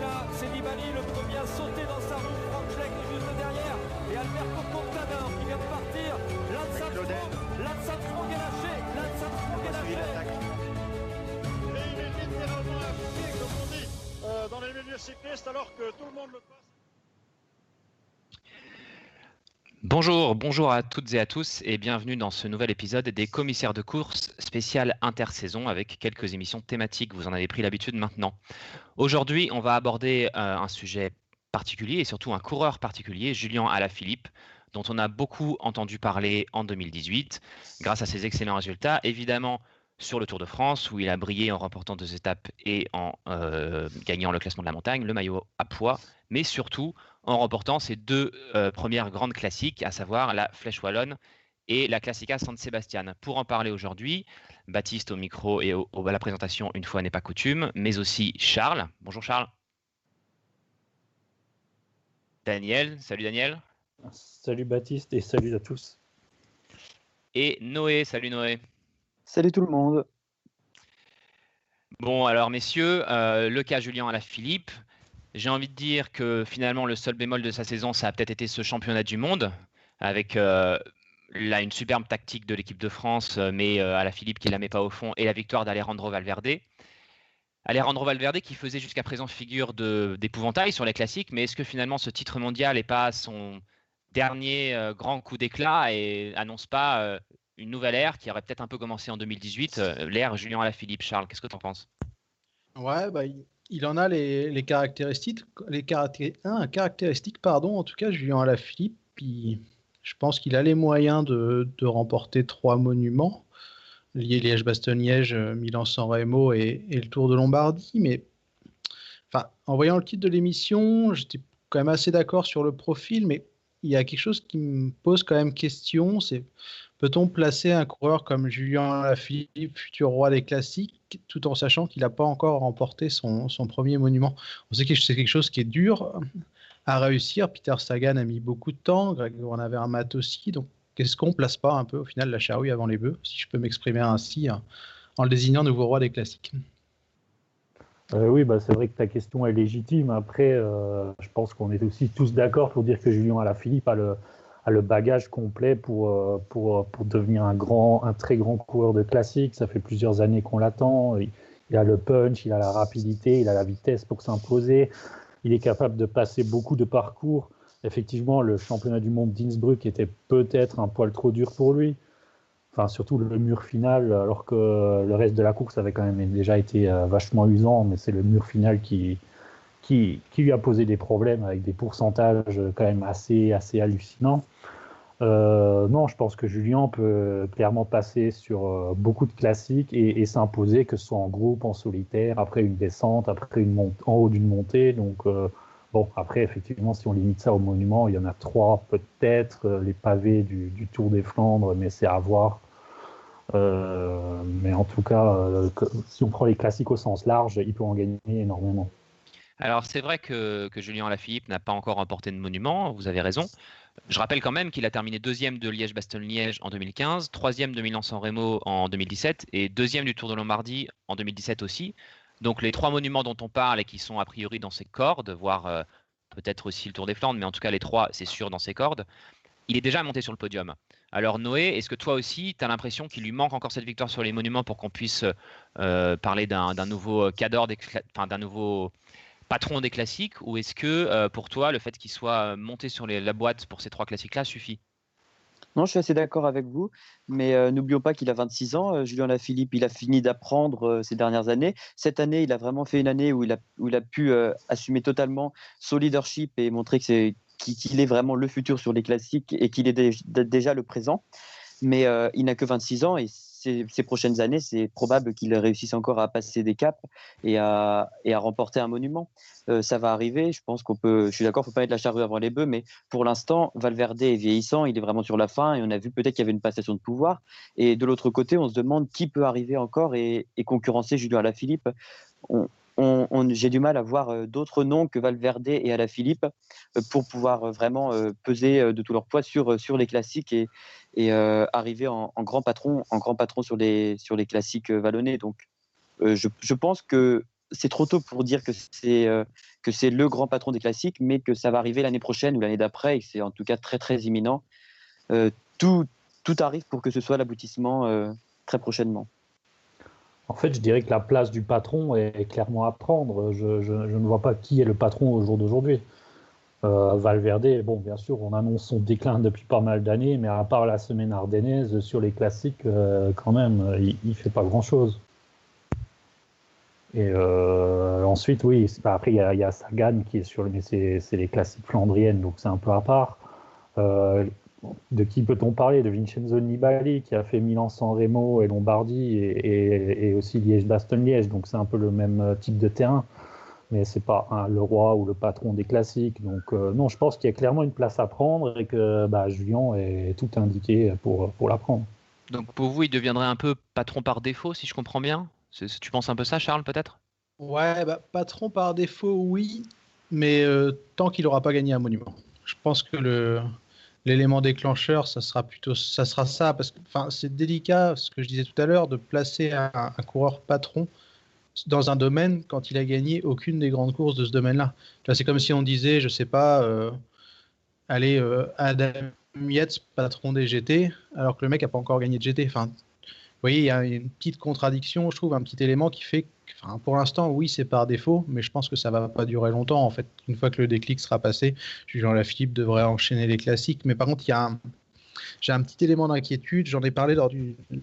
là, c'est Nibali le premier à sauter dans sa roue. Franck Schleck est juste derrière. Et Alberto Contador qui vient de partir. Lance Armstrong, Lance Armstrong est lâché. Lance Armstrong est lâché. Et il est littéralement pied, comme on dit, euh, dans les milieux cyclistes, alors que tout le monde le Bonjour, bonjour à toutes et à tous et bienvenue dans ce nouvel épisode des commissaires de course spécial intersaison avec quelques émissions thématiques. Vous en avez pris l'habitude maintenant. Aujourd'hui, on va aborder euh, un sujet particulier et surtout un coureur particulier, Julien Alaphilippe, dont on a beaucoup entendu parler en 2018 grâce à ses excellents résultats. Évidemment, sur le Tour de France, où il a brillé en remportant deux étapes et en euh, gagnant le classement de la montagne, le maillot à poids, mais surtout en remportant ses deux euh, premières grandes classiques, à savoir la Flèche Wallonne et la Classica San Sebastian. Pour en parler aujourd'hui, Baptiste au micro et au, à la présentation, une fois n'est pas coutume, mais aussi Charles. Bonjour Charles. Daniel, salut Daniel. Salut Baptiste et salut à tous. Et Noé, salut Noé. Salut tout le monde. Bon, alors messieurs, euh, le cas Julien à la Philippe, j'ai envie de dire que finalement, le seul bémol de sa saison, ça a peut-être été ce championnat du monde, avec euh, là une superbe tactique de l'équipe de France, euh, mais euh, à la Philippe qui ne la met pas au fond, et la victoire d'Alejandro Valverde. Alejandro Valverde qui faisait jusqu'à présent figure d'épouvantail sur les classiques, mais est-ce que finalement ce titre mondial n'est pas son dernier grand coup d'éclat et annonce pas une nouvelle ère qui aurait peut-être un peu commencé en 2018, l'ère Julien Alaphilippe Charles, qu'est-ce que tu en penses? Ouais, bah, en a les, caractéristiques, les caractéristiques, pardon, en tout cas, Julien Alaphilippe. Puis, je pense qu'il a les moyens de, remporter trois monuments liés Liège-Bastogne-Liège, Milan-San Remo et, le Tour de Lombardie. Mais en voyant le titre de l'émission, j'étais quand même assez d'accord sur le profil, mais il y a quelque chose qui me pose quand même question. C'est Peut-on placer un coureur comme Julien Lafilippe, futur roi des classiques, tout en sachant qu'il n'a pas encore remporté son, premier monument? On sait que c'est quelque chose qui est dur à réussir. Peter Sagan a mis beaucoup de temps, Greg en avait un mat aussi. Donc, qu'est-ce qu'on place pas un peu au final la charrue avant les bœufs, si je peux m'exprimer ainsi, hein, en le désignant nouveau roi des classiques? Euh, oui, bah, c'est vrai que ta question est légitime. Après, euh, je pense qu'on est aussi tous d'accord pour dire que Julien Alaphilippe a le, a le bagage complet pour, euh, pour, pour devenir un, grand, un très grand coureur de classique. Ça fait plusieurs années qu'on l'attend. Il, a le punch, il a la rapidité, il a la vitesse pour s'imposer. Il est capable de passer beaucoup de parcours. Effectivement, le championnat du monde d'Innsbruck était peut-être un poil trop dur pour lui. Enfin, surtout le mur final, alors que le reste de la course avait quand même déjà été euh, vachement usant, mais c'est le mur final qui, qui, lui a posé des problèmes avec des pourcentages quand même assez, assez hallucinants. Euh, non, je pense que Julien peut clairement passer sur euh, beaucoup de classiques et, s'imposer, que ce soit en groupe, en solitaire, après une descente, après une montée, en haut d'une montée. Donc, euh, bon, après, effectivement, si on limite ça au monument, il y en a trois peut-être, les pavés du, Tour des Flandres, mais c'est à voir. mais en tout cas, si on prend les classiques au sens large, il peut en gagner énormément. Alors, c'est vrai que, Julien Lafilippe n'a pas encore remporté de monument, vous avez raison. Je rappelle quand même qu'il a terminé deuxième de Liège-Bastogne-Liège en 2015, troisième de Milan-San Remo en 2017 et deuxième du Tour de Lombardie en 2017 aussi. Donc les trois monuments dont on parle et qui sont a priori dans ses cordes, voire euh, peut-être aussi le Tour des Flandres, mais en tout cas les trois, c'est sûr dans ses cordes, il est déjà monté sur le podium. Alors Noé, est-ce que toi aussi, tu as l'impression qu'il lui manque encore cette victoire sur les monuments pour qu'on puisse euh, parler d'un nouveau cadre, d'un nouveau patron des classiques ou est-ce que euh, pour toi, le fait qu'il soit monté sur la boîte pour ces trois classiques-là suffit? Non, je suis assez d'accord avec vous, mais euh, n'oublions pas qu'il a 26 ans. Euh, Julien Lafilippe, il a fini d'apprendre ces dernières années. Cette année, il a vraiment fait une année où il a, où il a pu assumer totalement son leadership et montrer que c'est, qu'il est vraiment le futur sur les classiques et qu'il est déjà le présent. Mais il n'a que 26 ans et ces, prochaines années, c'est probable qu'il réussisse encore à passer des caps et à, et à remporter un monument. Euh, ça va arriver. Je pense qu'on peut. Je suis d'accord, faut pas mettre la charrue avant les bœufs, mais pour l'instant, Valverde est vieillissant, il est vraiment sur la fin et on a vu peut-être qu'il y avait une passation de pouvoir. Et de l'autre côté, on se demande qui peut arriver encore et, concurrencer Julien Alaphilippe. On, j'ai du mal à voir d'autres noms que Valverde et Alaphilippe pour pouvoir vraiment peser de tout leur poids sur, sur les classiques et, arriver en, grand patron, en grand patron sur les, sur les classiques vallonnés. Donc, je, je, pense que c'est trop tôt pour dire que c'est que c'est le grand patron des classiques, mais que ça va arriver l'année prochaine ou l'année d'après, et c'est en tout cas très très imminent. tout, tout arrive pour que ce soit l'aboutissement très prochainement. En fait, je dirais que la place du patron est clairement à prendre. Je, ne vois pas qui est le patron au jour d'aujourd'hui. Euh, Valverde, bon, bien sûr, on annonce son déclin depuis pas mal d'années, mais à part la semaine ardennaise, sur les classiques, euh, quand même, il, ne fait pas grand-chose. Et euh, ensuite, oui, après, il y, a, Sagan qui est sur, mais c'est les classiques flandriennes, donc c'est un peu à part de qui peut-on parler? De Vincenzo Nibali qui a fait Milan-San Remo et Lombardie et, aussi Liège-Bastogne-Liège, donc c'est un peu le même euh, type de terrain, mais c'est pas le roi ou le patron des classiques. Donc euh, non, je pense qu'il y a clairement une place à prendre et que bah, Julien est tout indiqué pour, pour la prendre. Donc pour vous, il deviendrait un peu patron par défaut, si je comprends bien? Tu penses un peu ça, Charles, peut-être? Ouais, bah, patron par défaut, oui, mais euh, tant qu'il n'aura pas gagné un monument. Je pense que le, l'élément déclencheur, ça sera plutôt ça sera ça parce que c'est délicat ce que je disais tout à l'heure de placer un, coureur patron dans un domaine quand il a gagné aucune des grandes courses de ce domaine-là. C'est comme si on disait, je sais pas, euh, allez, euh, Adam Yates, patron des GT, alors que le mec n'a pas encore gagné de GT. Vous voyez, il y a une petite contradiction, je trouve, un petit élément qui fait enfin, pour l'instant, oui, c'est par défaut, mais je pense que ça va pas durer longtemps. En fait, une fois que le déclic sera passé, Julien Lafilippe devrait enchaîner les classiques. Mais par contre, il y a j'ai un petit élément d'inquiétude, j'en ai parlé lors,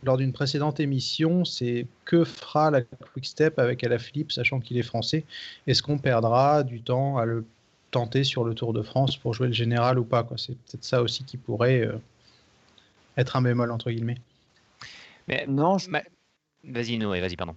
lors d'une précédente émission, c'est que fera la Quick Step avec Alaphilippe, sachant qu'il est français? Est-ce qu'on perdra du temps à le tenter sur le Tour de France pour jouer le général ou pas C'est peut-être ça aussi qui pourrait euh, être un bémol, entre guillemets. Mais non, vas-y Noé, vas-y, pardon.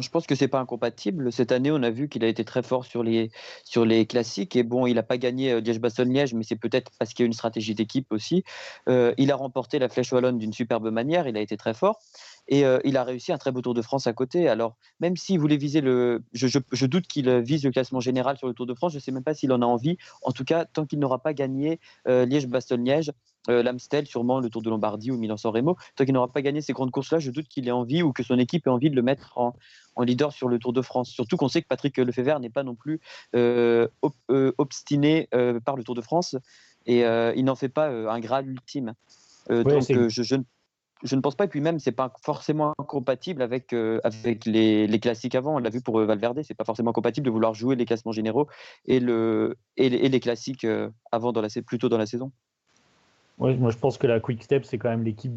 Je pense que c'est pas incompatible. Cette année, on a vu qu'il a été très fort sur les, sur les classiques. Et bon, il n'a pas gagné euh, Liège-Bastogne-Liège, mais c'est peut-être parce qu'il y a une stratégie d'équipe aussi. Euh, il a remporté la Flèche Wallonne d'une superbe manière. Il a été très fort. Et euh, il a réussi un très beau Tour de France à côté. Alors, même s'il voulait viser le. Je, je, doute qu'il vise le classement général sur le Tour de France. Je ne sais même pas s'il en a envie. En tout cas, tant qu'il n'aura pas gagné Liège-Bastogne-Liège, euh, l'Amstel, sûrement le Tour de Lombardie ou Milan-San Remo. Tant qu'il n'aura pas gagné ces grandes courses-là, je doute qu'il ait envie ou que son équipe ait envie de le mettre en, leader sur le Tour de France. Surtout qu'on sait que Patrick Lefebvre n'est pas non plus euh, euh, obstiné par le Tour de France et il n'en fait pas un Graal ultime. donc je, ne pense pas. Et puis même, c'est pas forcément incompatible avec, avec les, classiques avant. On l'a vu pour Valverde, c'est pas forcément compatible de vouloir jouer les classements généraux et, le, et, les, classiques avant, dans la, dans la saison. Oui, moi je pense que la Quick Step, c'est quand même l'équipe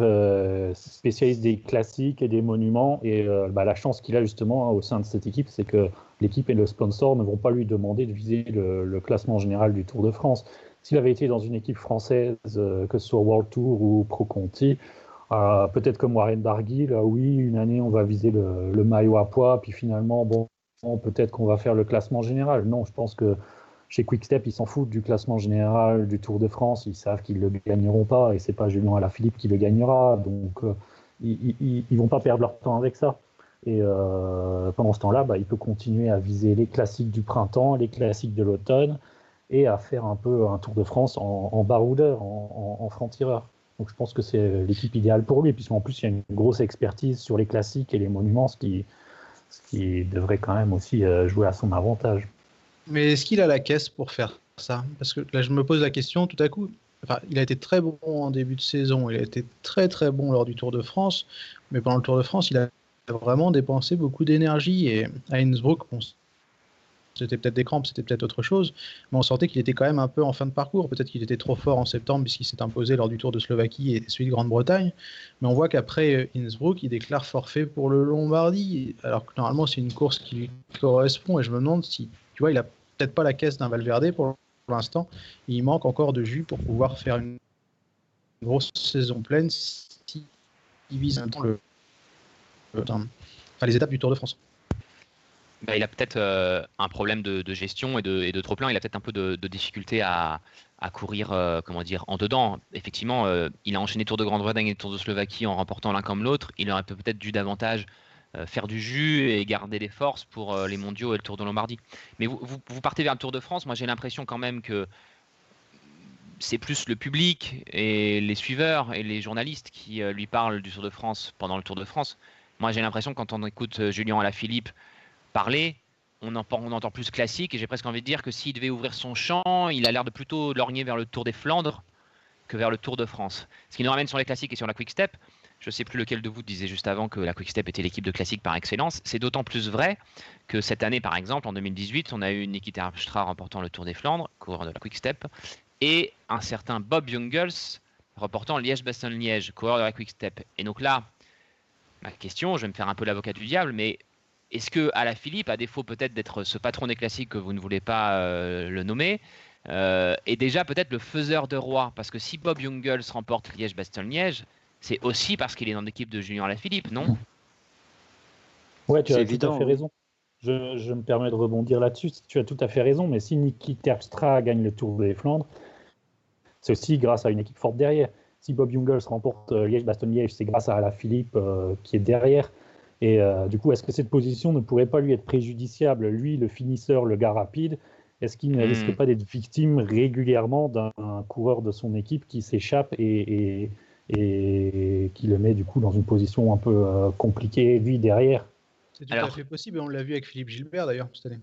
euh, spécialiste des classiques et des monuments. Et euh, bah, la chance qu'il a justement hein, au sein de cette équipe, c'est que l'équipe et le sponsor ne vont pas lui demander de viser le, classement général du Tour de France. S'il avait été dans une équipe française, euh, que ce soit World Tour ou Pro Conti, peut-être comme Warren Barguil, oui, une année on va viser le, maillot à poids, puis finalement, bon, peut-être qu'on va faire le classement général. Non, je pense que chez Quickstep, ils s'en foutent du classement général du Tour de France. Ils savent qu'ils ne le gagneront pas et c'est pas Julien Alaphilippe qui le gagnera. Donc, euh, ils ne vont pas perdre leur temps avec ça. Et euh, pendant ce temps-là, bah, il peut continuer à viser les classiques du printemps, les classiques de l'automne et à faire un peu un Tour de France en, baroudeur, en, franc-tireur. Donc je pense que c'est l'équipe idéale pour lui, puisqu'en plus il y a une grosse expertise sur les classiques et les monuments, ce qui, devrait quand même aussi euh, jouer à son avantage. Mais est-ce qu'il a la caisse pour faire ça? Parce que là, je me pose la question tout à coup. Il a été très bon en début de saison, il a été très très bon lors du Tour de France, mais pendant le Tour de France, il a vraiment dépensé beaucoup d'énergie. Et à Innsbruck, c'était peut-être des crampes, c'était peut-être autre chose, mais on sentait qu'il était quand même un peu en fin de parcours. Peut-être qu'il était trop fort en septembre puisqu'il s'est imposé lors du Tour de Slovaquie et celui de Grande-Bretagne. Mais on voit qu'après Innsbruck, il déclare forfait pour le Lombardie, alors que normalement c'est une course qui lui correspond. Et je me demande si, tu vois, il a peut-être pas la caisse d'un Valverde pour l'instant. Il manque encore de jus pour pouvoir faire une grosse saison pleine s'il vise le, les étapes du Tour de France. Bah, il a peut-être euh, un problème de, gestion et de, trop plein. Il a peut-être un peu de, difficulté à, courir, euh, comment dire, en dedans. Effectivement, euh, il a enchaîné Tour de Grande-Bretagne et Tour de Slovaquie en remportant l'un comme l'autre. Il aurait peut-être dû davantage faire du jus et garder les forces pour les mondiaux et le Tour de Lombardie. Mais vous, partez vers le Tour de France. Moi, j'ai l'impression quand même que c'est plus le public et les suiveurs et les journalistes qui lui parlent du Tour de France pendant le Tour de France. Moi, j'ai l'impression quand on écoute Julien Alaphilippe parler, on, entend plus classique et j'ai presque envie de dire que s'il devait ouvrir son champ, il a l'air de plutôt lorgner vers le Tour des Flandres que vers le Tour de France. Ce qui nous ramène sur les classiques et sur la Quick Step. Je ne sais plus lequel de vous disait juste avant que la Quick Step était l'équipe de classique par excellence. C'est d'autant plus vrai que cette année, par exemple, en 2018, on a eu Niki Terpstra remportant le Tour des Flandres, coureur de la Quick Step, et un certain Bob Jungels reportant Liège-Bastogne-Liège, coureur de la Quick Step. Et donc là, ma question, je vais me faire un peu l'avocat du diable, mais est-ce que à la Philippe, à défaut peut-être d'être ce patron des classiques que vous ne voulez pas euh, le nommer, euh, est déjà peut-être le faiseur de roi? Parce que si Bob Jungels remporte Liège-Bastogne-Liège, c'est aussi parce qu'il est dans l'équipe de Julien Philippe, non? Ouais, tu as tout à fait raison. Je, je, me permets de rebondir là-dessus. Tu as tout à fait raison, mais si Niki Terpstra gagne le Tour des Flandres, c'est aussi grâce à une équipe forte derrière. Si Bob Jungels remporte euh, Liège-Bastogne-Liège, c'est grâce à la Philippe euh, qui est derrière. Et euh, du coup, est-ce que cette position ne pourrait pas lui être préjudiciable? Lui, le finisseur, le gars rapide, est-ce qu'il ne hmm. risque pas d'être victime régulièrement d'un coureur de son équipe qui s'échappe et, et, qui le met du coup dans une position un peu compliquée, lui, derrière? C'est tout à fait possible, on l'a vu avec Philippe Gilbert d'ailleurs cette année.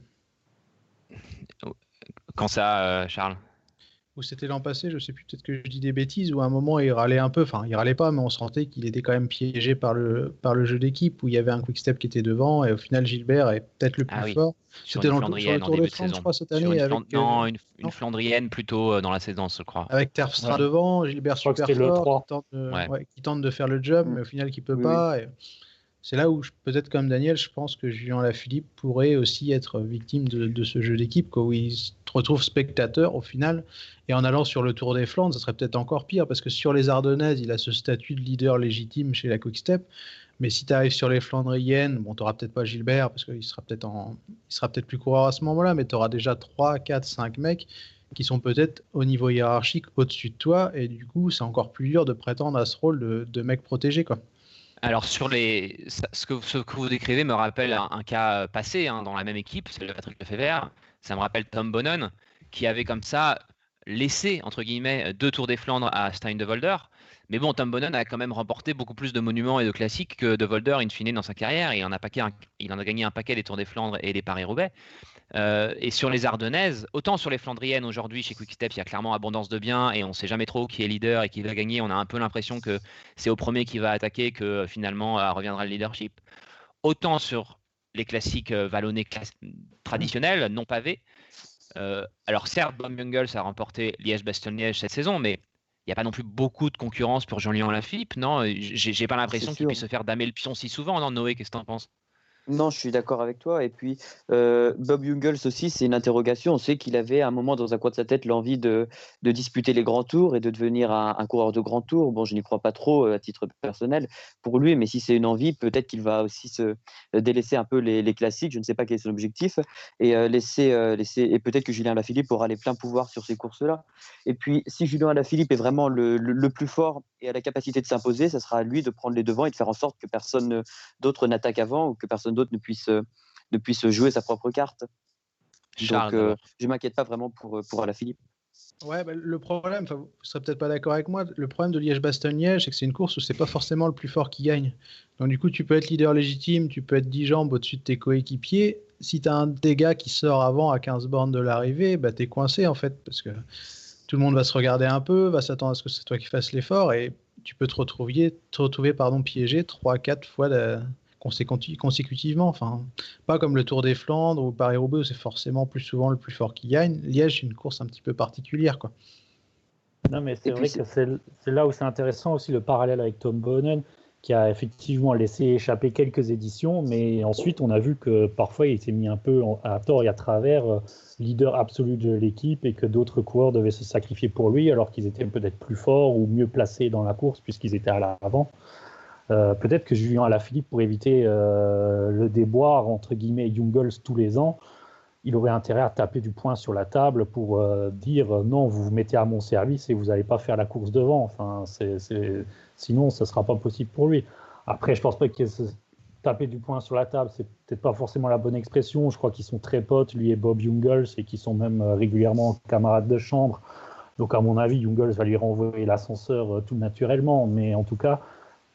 Quand ça, Charles? Ou c'était l'an passé, je sais plus, peut-être que je dis des bêtises, où à un moment il râlait un peu, enfin il râlait pas, mais on sentait qu'il était quand même piégé par le, par le jeu d'équipe, où il y avait un quick step qui était devant, et au final Gilbert est peut-être le ah plus fort. C'était dans le, Tour de France, je crois, cette année. Une non, euh, une, Flandrienne plutôt euh, dans la saison, je crois. Avec Terpstra devant, Gilbert super fort, qui tente, de, qui tente, de, faire le job, mm. mais au final qui peut pas. C'est là où peut-être comme Daniel, je pense que Julien Lafilippe pourrait aussi être victime de, ce jeu d'équipe, où il se retrouve spectateur au final et en allant sur le Tour des Flandres, ça serait peut-être encore pire parce que sur les Ardennaises, il a ce statut de leader légitime chez la Quick Step. Mais si tu arrives sur les Flandriennes, bon, tu n'auras peut-être pas Gilbert parce qu'il sera peut-être en... peut-être plus coureur à ce moment-là, mais tu auras déjà 3, 4, 5 mecs qui sont peut-être au niveau hiérarchique au-dessus de toi. Et du coup, c'est encore plus dur de prétendre à ce rôle de, de mec protégé. Quoi. Alors sur les, ce que, ce que vous décrivez me rappelle un, cas passé hein, dans la même équipe, c'est le Patrick Lefebvre. Ça me rappelle Tom Bonnen qui avait comme ça laissé, entre guillemets, deux Tours des Flandres à Stein de Volder. Mais bon, Tom Bonnen a quand même remporté beaucoup plus de monuments et de classiques que de Volder in fine dans sa carrière. Il en a, il en a gagné un paquet des Tours des Flandres et des Paris-Roubaix. Euh, et sur les Ardennaises, autant sur les Flandriennes aujourd'hui, chez Quickstep, il y a clairement abondance de biens et on ne sait jamais trop qui est leader et qui va gagner. On a un peu l'impression que c'est au premier qui va attaquer que finalement euh, reviendra le leadership. Autant sur les classiques euh, vallonnés traditionnels, non pavés, euh, alors certes, Bob Jungels a remporté Liège-Bastogne-Liège cette saison, mais il n'y a pas non plus beaucoup de concurrence pour Jean-Léon Lafitte, non? J'ai pas l'impression qu'il puisse se faire damer le pion si souvent, non? Noé, qu'est-ce que tu en penses? Non, je suis d'accord avec toi. Et puis, euh, Bob Jungels aussi, c'est une interrogation. On sait qu'il avait à un moment dans un coin de sa tête l'envie de, de, disputer les grands tours et de devenir un, coureur de grands tours. Bon, je n'y crois pas trop euh, à titre personnel pour lui, mais si c'est une envie, peut-être qu'il va aussi se euh, délaisser un peu les, classiques. Je ne sais pas quel est son objectif. Et, laisser, laisser, et peut-être que Julien Lafilippe aura les pleins pouvoirs sur ces courses-là. Et puis, si Julien Lafilippe est vraiment le, le, plus fort et a la capacité de s'imposer, ça sera à lui de prendre les devants et de faire en sorte que personne d'autre n'attaque avant ou que personne d'autre ne puisse, ne puisse jouer sa propre carte. Donc, euh, je ne m'inquiète pas vraiment pour, pour Philippe. Ouais, bah, le problème, vous ne serez peut-être pas d'accord avec moi, le problème de Liège-Bastogne-Liège, c'est que c'est une course où c'est pas forcément le plus fort qui gagne. Donc du coup, tu peux être leader légitime, tu peux être 10 jambes au-dessus de tes coéquipiers. Si tu as un dégât qui sort avant à 15 bornes de l'arrivée, bah, tu es coincé en fait, parce que tout le monde va se regarder un peu, va s'attendre à ce que c'est toi qui fasses l'effort, et tu peux te retrouver, te retrouver pardon, piégé 3-4 fois consécutivement. Enfin, pas comme le Tour des Flandres ou Paris-Roubaix où c'est forcément plus souvent le plus fort qui gagne. Liège, c'est une course un petit peu particulière. Quoi. Non, mais c'est vrai que c'est là où c'est intéressant aussi le parallèle avec Tom Bonnen qui a effectivement laissé échapper quelques éditions, mais ensuite on a vu que parfois il s'est mis un peu à tort et à travers euh, leader absolu de l'équipe et que d'autres coureurs devaient se sacrifier pour lui alors qu'ils étaient peut-être plus forts ou mieux placés dans la course puisqu'ils étaient à l'avant. Euh, peut-être que Julien Alaphilippe, pour éviter euh, le déboire entre guillemets Jungles tous les ans, il aurait intérêt à taper du poing sur la table pour euh, dire non, vous vous mettez à mon service et vous n'allez pas faire la course devant. Enfin, sinon, ce ne sera pas possible pour lui. Après, je pense pas que taper du poing sur la table, c'est peut-être pas forcément la bonne expression. Je crois qu'ils sont très potes, lui et Bob Jungels, et qu'ils sont même régulièrement camarades de chambre. Donc, à mon avis, Jungels va lui renvoyer l'ascenseur tout naturellement. Mais en tout cas,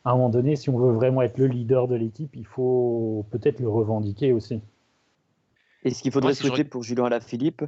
à un moment donné, si on veut vraiment être le leader de l'équipe, il faut peut-être le revendiquer aussi. Et ce qu'il faudrait souhaiter pour Julien Alaphilippe,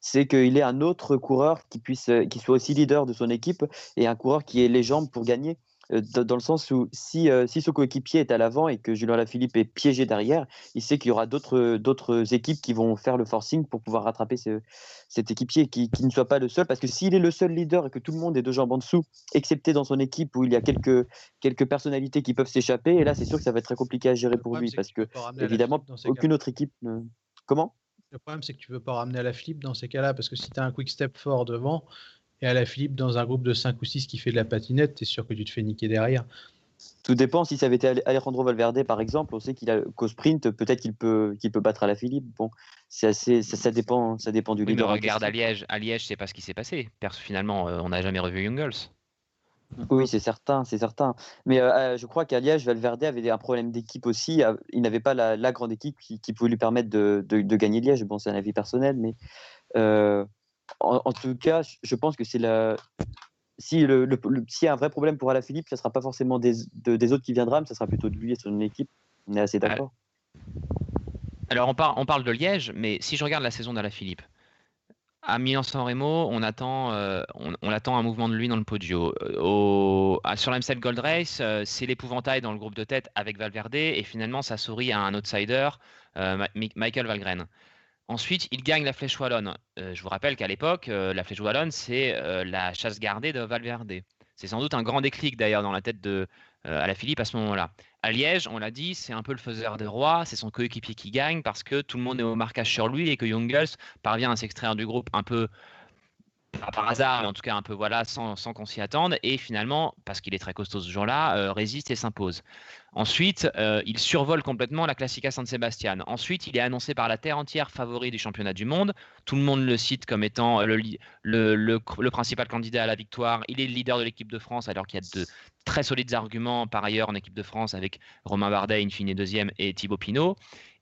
c'est qu'il ait un autre coureur qui puisse, qui soit aussi leader de son équipe et un coureur qui ait les jambes pour gagner. Euh, dans le sens où si, euh, si son coéquipier est à l'avant et que Julien Alaphilippe est piégé derrière, il sait qu'il y aura d'autres équipes qui vont faire le forcing pour pouvoir rattraper cet équipier, qui, qui, ne soit pas le seul. Parce que s'il est le seul leader et que tout le monde est deux jambes en dessous, excepté dans son équipe où il y a quelques, quelques personnalités qui peuvent s'échapper, et là c'est sûr que ça va être très compliqué à gérer pour lui, parce que, évidemment, aucune autre équipe ne... Comment? Le problème, c'est que tu veux pas ramener à la flip dans ces cas-là, parce que si tu as un quick step fort devant, et à la Philippe dans un groupe de 5 ou 6 qui fait de la patinette, tu es sûr que tu te fais niquer derrière. Tout dépend. Si ça avait été Alejandro Valverde, par exemple, on sait qu'il a qu'au sprint, peut-être qu'il peut, qu'il peut battre à la Philippe. Bon, c'est assez, ça, dépend, ça dépend du leader. regarde à Liège, à Liège, c'est pas ce qui s'est passé. Finalement, euh, on n'a jamais revu Jungles. Oui, c'est certain, c'est certain. Mais euh, euh, je crois qu'à Liège, Valverde avait un problème d'équipe aussi. Il n'avait pas la, grande équipe qui, pouvait lui permettre de, de, gagner Liège. Bon, c'est un avis personnel, mais en, tout cas, je pense que c'est la. Si le, s'il y a un vrai problème pour Alaphilippe, ce ne sera pas forcément des, des autres qui viendront, mais ce sera plutôt de lui et son équipe. On est assez d'accord. Alors, on, on parle de Liège, mais si je regarde la saison d'Alaphilippe, à Milan-San Remo, on attend, euh, on, attend un mouvement de lui dans le podio. Euh, sur l'Amstel Gold Race, euh, c'est l'épouvantail dans le groupe de tête avec Valverde et finalement ça sourit à un outsider, Michael Valgren. Ensuite, il gagne la Flèche Wallonne. Euh, je vous rappelle qu'à l'époque, euh, la Flèche Wallonne, c'est euh, la chasse gardée de Valverde. C'est sans doute un grand déclic d'ailleurs dans la tête de à la Philippe à ce moment-là. À Liège, on l'a dit, c'est un peu le faiseur des rois, c'est son coéquipier qui gagne parce que tout le monde est au marquage sur lui et que Jungels parvient à s'extraire du groupe un peu par hasard, mais en tout cas un peu voilà, sans, qu'on s'y attende. Et finalement, parce qu'il est très costaud ce jour-là, euh, résiste et s'impose. Ensuite, euh, il survole complètement la Classica San Sebastian. Ensuite, il est annoncé par la terre entière favori du championnat du monde. Tout le monde le cite comme étant le, principal candidat à la victoire. Il est le leader de l'équipe de France, alors qu'il y a de très solides arguments par ailleurs en équipe de France avec Romain Bardet, in fine deuxième, et Thibaut Pinot.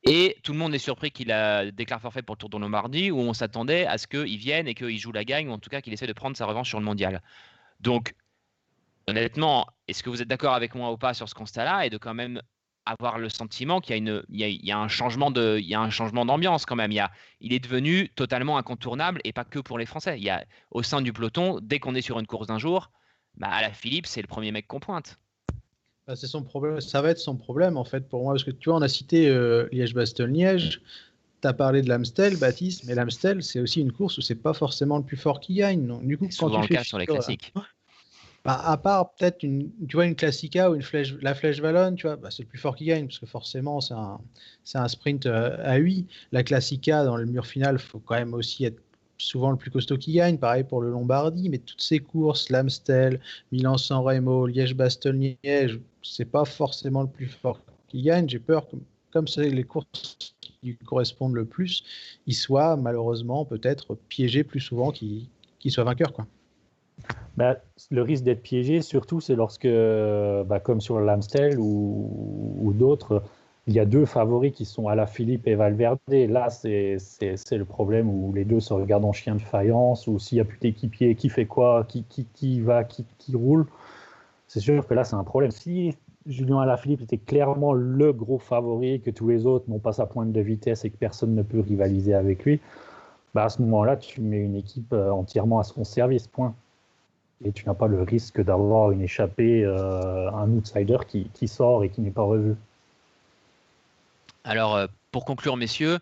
Et tout le monde est surpris qu'il a déclaré forfait pour le Tour de Lombardie, où on s'attendait à ce qu'il vienne et qu'il joue la gagne, ou en tout cas qu'il essaie de prendre sa revanche sur le mondial. Donc, honnêtement, est-ce que vous êtes d'accord avec moi ou pas sur ce constat-là et de quand même avoir le sentiment qu'il y a, une, il y a, un changement de, il y a un changement d'ambiance quand même. Il, y a, il est devenu totalement incontournable et pas que pour les Français. Il y a au sein du peloton, dès qu'on est sur une course d'un jour, bah, à la Philippe, c'est le premier mec qu'on pointe. Bah, c'est son problème. Ça va être son problème en fait pour moi parce que tu vois, on a cité euh, Liège-Bastogne-Liège. Tu as parlé de l'Amstel, Baptiste, mais l'Amstel, c'est aussi une course où c'est pas forcément le plus fort qui gagne. Donc, du coup, quand tu le cas sur les classiques. Bah, à part peut-être une, tu vois, une Classica ou une flèche, la Flèche Vallonne, tu vois, bah, c'est le plus fort qui gagne parce que forcément, c'est un, un, sprint euh, à 8. La Classica, dans le mur final, faut quand même aussi être souvent le plus costaud qui gagne. Pareil pour le Lombardie, mais toutes ces courses, l'Amstel, Milan-San Remo, Liège-Bastogne-Liège, c'est pas forcément le plus fort qui gagne. J'ai peur que, comme c'est les courses qui correspondent le plus, il soit malheureusement peut-être piégé plus souvent qu'il soit vainqueur. Quoi. Bah, le risque d'être piégé, surtout, c'est lorsque, bah, comme sur l'Amstel ou, ou d'autres, il y a deux favoris qui sont à Philippe et Valverde. Là, c'est le problème où les deux se regardent en chien de faïence, ou s'il n'y a plus d'équipier, qui fait quoi, qui, qui, qui va, qui, qui roule. C'est sûr que là, c'est un problème. Si Julien Alaphilippe était clairement le gros favori, que tous les autres n'ont pas sa pointe de vitesse et que personne ne peut rivaliser avec lui, bah à ce moment-là, tu mets une équipe euh, entièrement à son service, point. Et tu n'as pas le risque d'avoir une échappée, euh, un outsider qui, qui sort et qui n'est pas revu. Alors, euh, pour conclure, messieurs,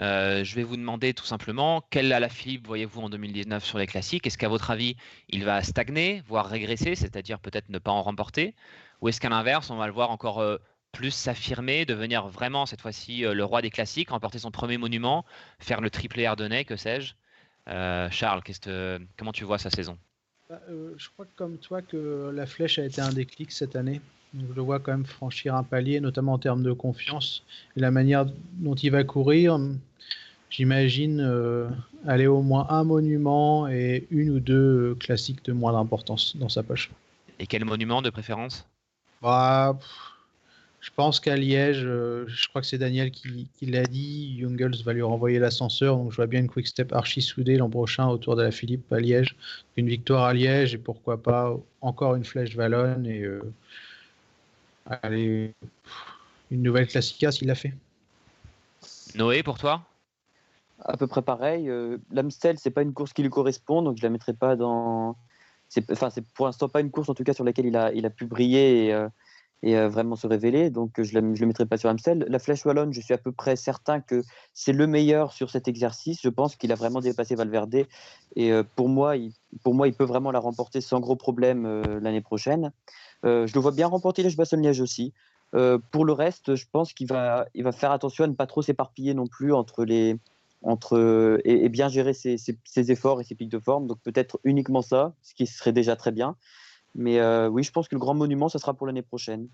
euh, je vais vous demander tout simplement quel la Philippe voyez-vous en 2019 sur les classiques? Est-ce qu'à votre avis, il va stagner, voire régresser, c'est-à-dire peut-être ne pas en remporter? Ou est-ce qu'à l'inverse, on va le voir encore euh, plus s'affirmer, devenir vraiment cette fois-ci le roi des classiques, remporter son premier monument, faire le triplé ardennais, que sais-je? Charles, comment tu vois sa saison? Bah, Je crois comme toi que la flèche a été un déclic cette année je le vois quand même franchir un palier, notamment en termes de confiance. Et la manière dont il va courir, j'imagine euh, aller au moins un monument et une ou deux classiques de moindre importance dans sa poche. Et quel monument de préférence? Bah, Je pense qu'à Liège, euh, je crois que c'est Daniel qui, l'a dit, Jungels va lui renvoyer l'ascenseur. Donc je vois bien une quick step archi soudée l'an prochain autour de la Philippe à Liège. Une victoire à Liège et pourquoi pas encore une flèche Vallonne et euh, allez, une nouvelle Classica s'il l'a fait. Noé, pour toi? À peu près pareil. Euh, L'Amstel, c'est pas une course qui lui correspond, donc je la mettrai pas dans. Enfin, c'est pour l'instant pas une course en tout cas sur laquelle il a, il a pu briller. Et, et euh, vraiment se révéler. Donc, je ne le mettrai pas sur Amstel. La Flèche Wallonne, je suis à peu près certain que c'est le meilleur sur cet exercice. Je pense qu'il a vraiment dépassé Valverde. Et euh, pour, moi, il, pour moi, il peut vraiment la remporter sans gros problème euh, l'année prochaine. Je le vois bien remporter les Bastogne-Liège aussi. pour le reste, je pense qu'il va, il va faire attention à ne pas trop s'éparpiller non plus entre les, entre, et, bien gérer ses, ses, efforts et ses pics de forme. Donc peut-être uniquement ça, ce qui serait déjà très bien. Mais euh, oui, je pense que le grand monument, ça sera pour l'année prochaine.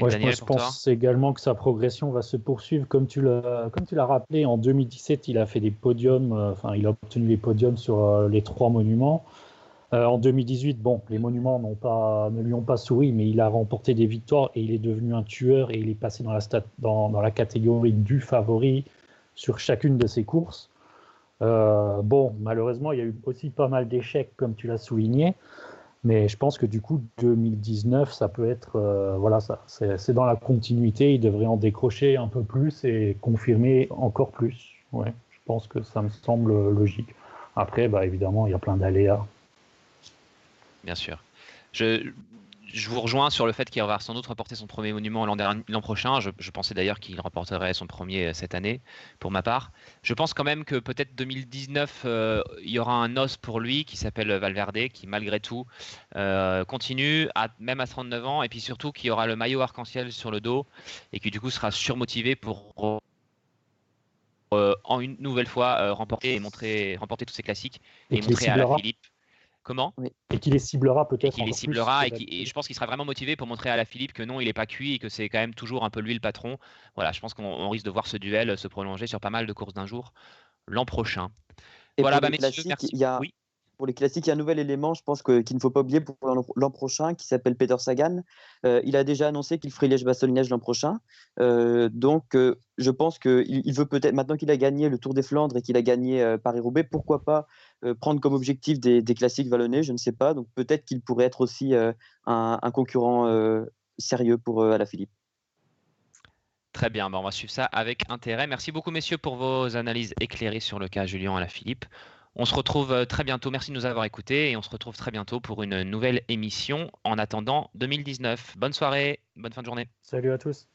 Moi, je pense, également que sa progression va se poursuivre. Comme tu l'as rappelé, en 2017, il a fait des podiums, euh, enfin, il a obtenu les podiums sur euh, les trois monuments. En 2018, bon, les monuments pas, ne lui ont pas souri, mais il a remporté des victoires et il est devenu un tueur et il est passé dans la, catégorie du favori sur chacune de ses courses. bon, malheureusement, il y a eu aussi pas mal d'échecs, comme tu l'as souligné. Mais je pense que du coup, 2019, ça peut être, euh, voilà, c'est dans la continuité. Il devrait en décrocher un peu plus et confirmer encore plus. Je pense que ça me semble logique. Après, bah, évidemment, il y a plein d'aléas. Bien sûr. Je, je vous rejoins sur le fait qu'il va sans doute remporter son premier monument l'an prochain. Je, pensais d'ailleurs qu'il remporterait son premier euh, cette année, pour ma part. Je pense quand même que peut-être 2019, euh, il y aura un os pour lui qui s'appelle Valverde, qui malgré tout euh, continue, à, même à 39 ans, et puis surtout qu'il y aura le maillot arc-en-ciel sur le dos, et qui du coup sera surmotivé pour en une nouvelle fois remporter et montrer remporter tous ses classiques et, montrer à la Philippe Comment? Et qu'il les ciblera peut-être. Qu'il les ciblera et, je pense qu'il sera vraiment motivé pour montrer à la Philippe que non, il n'est pas cuit et que c'est quand même toujours un peu lui le patron. Voilà, je pense qu'on risque de voir ce duel se prolonger sur pas mal de courses d'un jour l'an prochain. voilà, bah, messieurs, merci. Il y a, pour les classiques, il y a un nouvel élément, je pense qu'il ne faut pas oublier pour l'an prochain, qui s'appelle Peter Sagan. Euh, il a déjà annoncé qu'il ferait Liège-Bastogne-Liège l'an prochain. Euh, donc, euh, je pense qu'il il veut peut-être, maintenant qu'il a gagné le Tour des Flandres et qu'il a gagné Paris-Roubaix, pourquoi pas prendre comme objectif des, classiques vallonnés Je ne sais pas. Donc, peut-être qu'il pourrait être aussi un, concurrent sérieux pour Alaphilippe. Très bien, bah, on va suivre ça avec intérêt. Merci beaucoup, messieurs, pour vos analyses éclairées sur le cas Julien Alaphilippe. On se retrouve euh, très bientôt. Merci de nous avoir écoutés et on se retrouve très bientôt pour une nouvelle émission en attendant 2019. Bonne soirée, bonne fin de journée. Salut à tous.